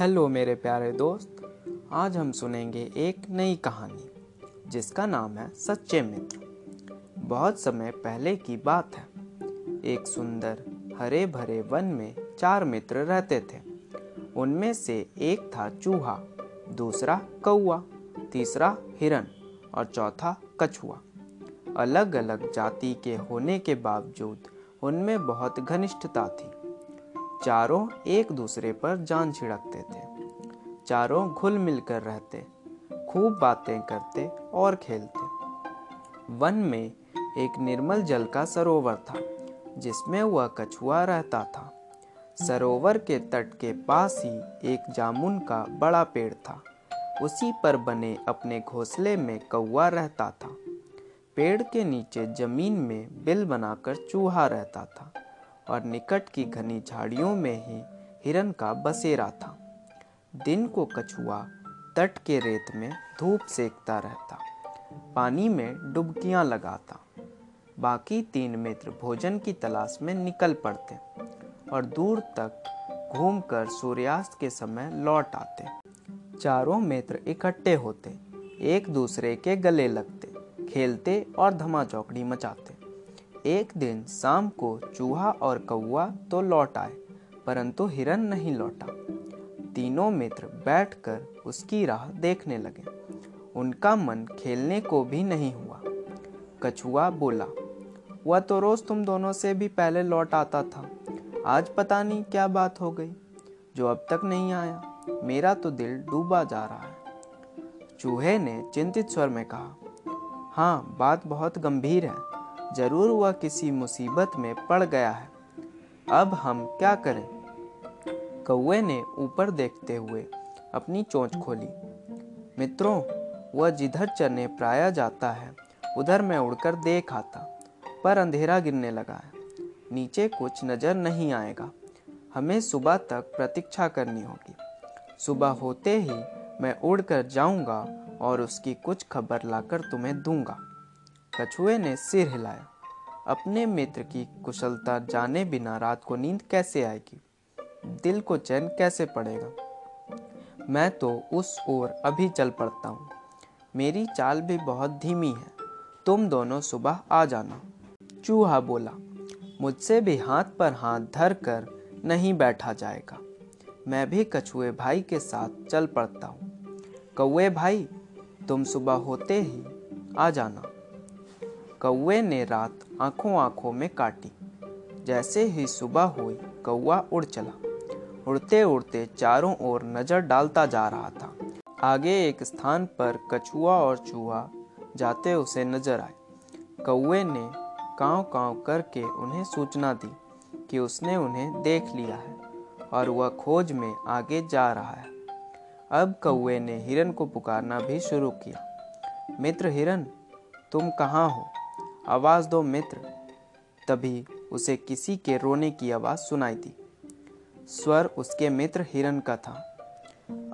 Hello मेरे प्यारे दोस्त, आज हम सुनेंगे एक नई कहानी, जिसका नाम है सच्चे मित्र। बहुत समय पहले की बात है। एक सुंदर हरे भरे वन में चार मित्र रहते थे। उनमें से एक था चूहा, दूसरा कौआ तीसरा हिरन और चौथा कछुआ। अलग अलग जाति के होने के बावजूद उनमें बहुत घनिष्ठता थी। चारों एक दूसरे पर जान छिड़कते थे। चारों घुल मिल कर रहते, खूब बातें करते और खेलते। वन में एक निर्मल जल का सरोवर था, जिसमें वह कछुआ रहता था। सरोवर के तट के पास ही एक जामुन का बड़ा पेड़ था। उसी पर बने अपने घोंसले में कौआ रहता था। पेड़ के नीचे ज़मीन में बिल बनाकर चूहा रहता था। और निकट की घनी झाड़ियों में ही हिरन का बसेरा था। दिन को कछुआ तट के रेत में धूप सेकता रहता, पानी में डुबकियाँ लगाता। बाकी तीन मित्र भोजन की तलाश में निकल पड़ते और दूर तक घूमकर सूर्यास्त के समय लौट आते। चारों मित्र इकट्ठे होते, एक दूसरे के गले लगते, खेलते और धमा चौकड़ी मचाते। एक दिन शाम को चूहा और कौआ तो लौट आए, परंतु हिरन नहीं लौटा। तीनों मित्र बैठकर उसकी राह देखने लगे। उनका मन खेलने को भी नहीं हुआ। कछुआ बोला, वह तो रोज तुम दोनों से भी पहले लौट आता था। आज पता नहीं क्या बात हो गई, जो अब तक नहीं आया। मेरा तो दिल डूबा जा रहा है। चूहे ने चिंतित स्वर में कहा हाँ बात बहुत गंभीर है। ज़रूर वह किसी मुसीबत में पड़ गया है। अब हम क्या करें? कौए ने ऊपर देखते हुए अपनी चोंच खोली। मित्रों, वह जिधर चरने प्राया जाता है, उधर मैं उड़कर देख आता, पर अंधेरा गिरने लगा है। नीचे कुछ नज़र नहीं आएगा। हमें सुबह तक प्रतीक्षा करनी होगी। सुबह होते ही मैं उड़कर जाऊँगा और उसकी कुछ खबर लाकर तुम्हें दूँगा। कछुए ने सिर हिलाया। अपने मित्र की कुशलता जाने बिना रात को नींद कैसे आएगी? दिल को चैन कैसे पड़ेगा? मैं तो उस ओर अभी चल पड़ता हूँ। मेरी चाल भी बहुत धीमी है। तुम दोनों सुबह आ जाना। चूहा बोला, मुझसे भी हाथ पर हाथ धर कर नहीं बैठा जाएगा। मैं भी कछुए भाई के साथ चल पड़ता हूँ। कौए भाई, तुम सुबह होते ही आ जाना। कौए ने रात आँखों आँखों में काटी। जैसे ही सुबह हुई कौआ उड़ चला। उड़ते उड़ते चारों ओर नज़र डालता जा रहा था। आगे एक स्थान पर कछुआ और चूहा जाते उसे नज़र आए। कौए ने काव काव करके उन्हें सूचना दी कि उसने उन्हें देख लिया है और वह खोज में आगे जा रहा है। अब कौए ने हिरन को पुकारना भी शुरू किया। मित्र हिरन, तुम कहाँ हो? आवाज़ दो मित्र। तभी उसे किसी के रोने की आवाज़ सुनाई दी। स्वर उसके मित्र हिरन का था।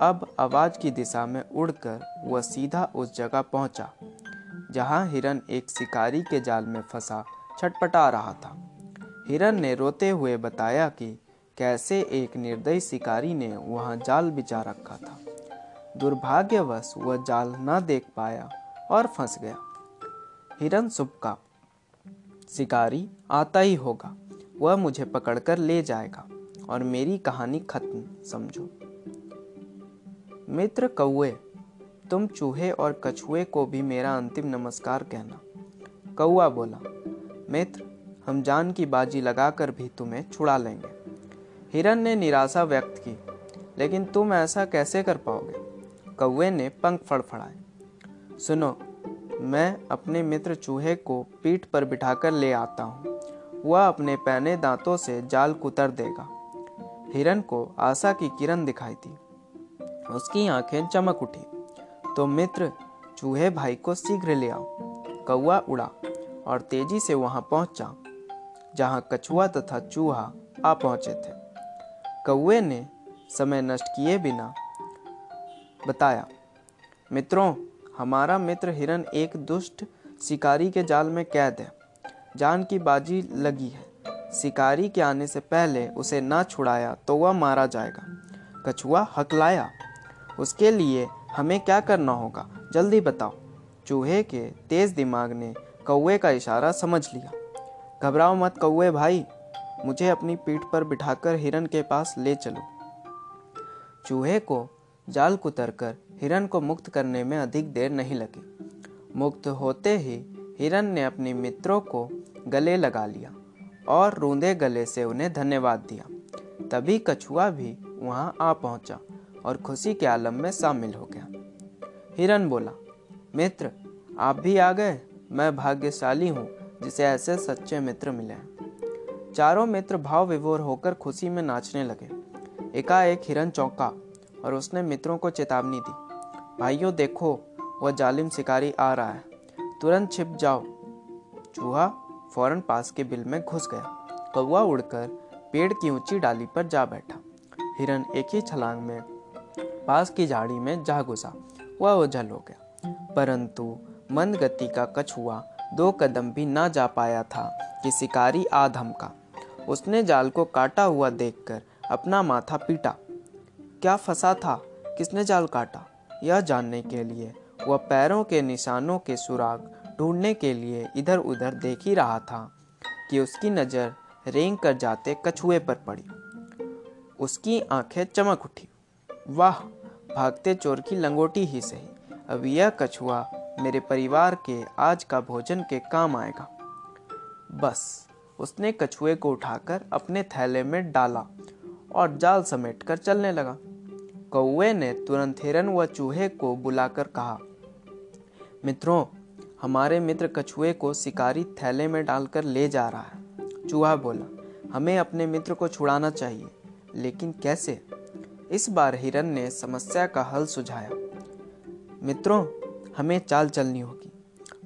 अब आवाज़ की दिशा में उड़कर वह सीधा उस जगह पहुँचा, जहाँ हिरन एक शिकारी के जाल में फंसा छटपटा रहा था। हिरन ने रोते हुए बताया कि कैसे एक निर्दयी शिकारी ने वहाँ जाल बिछा रखा था। दुर्भाग्यवश वह जाल न देख पाया और फंस गया। हिरन सुबका शिकारी आता ही होगा। वह मुझे पकड़कर ले जाएगा और मेरी कहानी खत्म, समझो। मित्र कौए तुम चूहे और कछुए को भी मेरा अंतिम नमस्कार कहना। कौआ बोला, मित्र, हम जान की बाजी लगाकर भी तुम्हें छुड़ा लेंगे। हिरन ने निराशा व्यक्त की, लेकिन तुम ऐसा कैसे कर पाओगे? कौए ने पंख फड़फड़ाए। सुनो मैं अपने मित्र चूहे को पीठ पर बिठाकर ले आता हूँ। वह अपने पहने दांतों से जाल कुतर देगा। हिरन को आशा की किरण दिखाई दी। उसकी आँखें चमक उठी। तो मित्र, चूहे भाई को शीघ्र ले आओ। कौआ उड़ा और तेज़ी से वहाँ पहुँचा, जहाँ कछुआ तथा चूहा आ पहुँचे थे। कौए ने समय नष्ट किए बिना बताया, मित्रों हमारा मित्र हिरन एक दुष्ट शिकारी के जाल में कैद है। जान की बाजी लगी है। शिकारी के आने से पहले उसे ना छुड़ाया तो वह मारा जाएगा। कछुआ हकलाया, उसके लिए हमें क्या करना होगा? जल्दी बताओ। चूहे के तेज दिमाग ने कौए का इशारा समझ लिया। घबराओ मत कौए भाई, मुझे अपनी पीठ पर बिठाकर हिरन के पास ले चलो। चूहे को जाल कुतर कर हिरन को मुक्त करने में अधिक देर नहीं लगी। मुक्त होते ही हिरन ने अपने मित्रों को गले लगा लिया और रूंधे गले से उन्हें धन्यवाद दिया। तभी कछुआ भी वहाँ आ पहुँचा और खुशी के आलम में शामिल हो गया। हिरन बोला, मित्र, आप भी आ गए? मैं भाग्यशाली हूँ जिसे ऐसे सच्चे मित्र मिले हैं। चारों मित्र भाव विभोर होकर खुशी में नाचने लगे। एकाएक हिरन चौंका और उसने मित्रों को चेतावनी दी। भाइयों, देखो, वह जालिम शिकारी आ रहा है। तुरंत छिप जाओ। चूहा फ़ौरन पास के बिल में घुस गया। कौआ उड़कर पेड़ की ऊँची डाली पर जा बैठा। हिरन एक ही छलांग में पास की झाड़ी में जा घुसा। वह ओझल हो गया। परंतु मंद गति का कछुआ दो कदम भी ना जा पाया था कि शिकारी आ धमका। उसने जाल को काटा हुआ देखकर अपना माथा पीटा। क्या फंसा था? किसने जाल काटा? यह जानने के लिए, वह पैरों के निशानों के सुराग ढूँढने के लिए इधर उधर देख ही रहा था कि उसकी नज़र रेंग कर जाते कछुए पर पड़ी। उसकी आँखें चमक उठी। वाह! भागते चोर की लंगोटी ही सही। अब यह कछुआ मेरे परिवार के आज का भोजन के काम आएगा। बस, उसने कछुए को उठाकर अपने थैले में डाला और जाल समेटकर चलने लगा। कौए ने तुरंत हिरन व चूहे को बुलाकर कहा, मित्रों, हमारे मित्र कछुए को शिकारी थैले में डालकर ले जा रहा है। चूहा बोला, हमें अपने मित्र को छुड़ाना चाहिए, लेकिन कैसे? इस बार हिरन ने समस्या का हल सुझाया, मित्रों, हमें चाल चलनी होगी।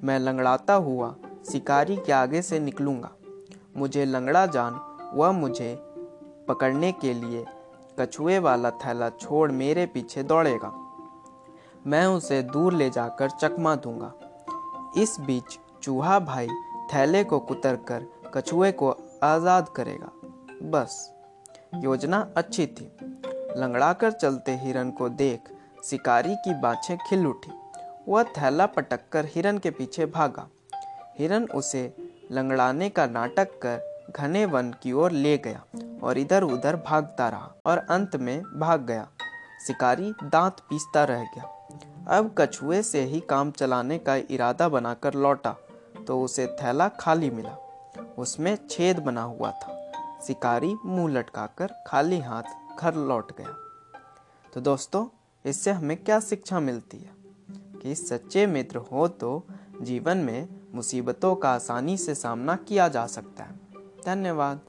मैं लंगड़ाता हुआ शिकारी के आगे से निकलूँगा। मुझे लंगड़ा जान वह मुझे पकड़ने के लिए कछुए वाला थैला छोड़ मेरे पीछे दौड़ेगा। मैं उसे दूर ले जाकर चकमा दूँगा। इस बीच चूहा भाई थैले को कुतर कर कछुए को आज़ाद करेगा। बस, योजना अच्छी थी। लंगड़ाकर चलते हिरन को देख शिकारी की बाछें खिल उठी। वह थैला पटक कर हिरन के पीछे भागा। हिरन उसे लंगड़ाने का नाटक कर घने वन की ओर ले गया। और इधर उधर भागता रहा और अंत में भाग गया। शिकारी दांत पीसता रह गया। अब कछुए से ही काम चलाने का इरादा बनाकर लौटा तो उसे थैला खाली मिला। उसमें छेद बना हुआ था। शिकारी मुँह लटकाकर खाली हाथ घर लौट गया। तो दोस्तों, इससे हमें क्या शिक्षा मिलती है? कि सच्चे मित्र हो तो जीवन में मुसीबतों का आसानी से सामना किया जा सकता है। धन्यवाद।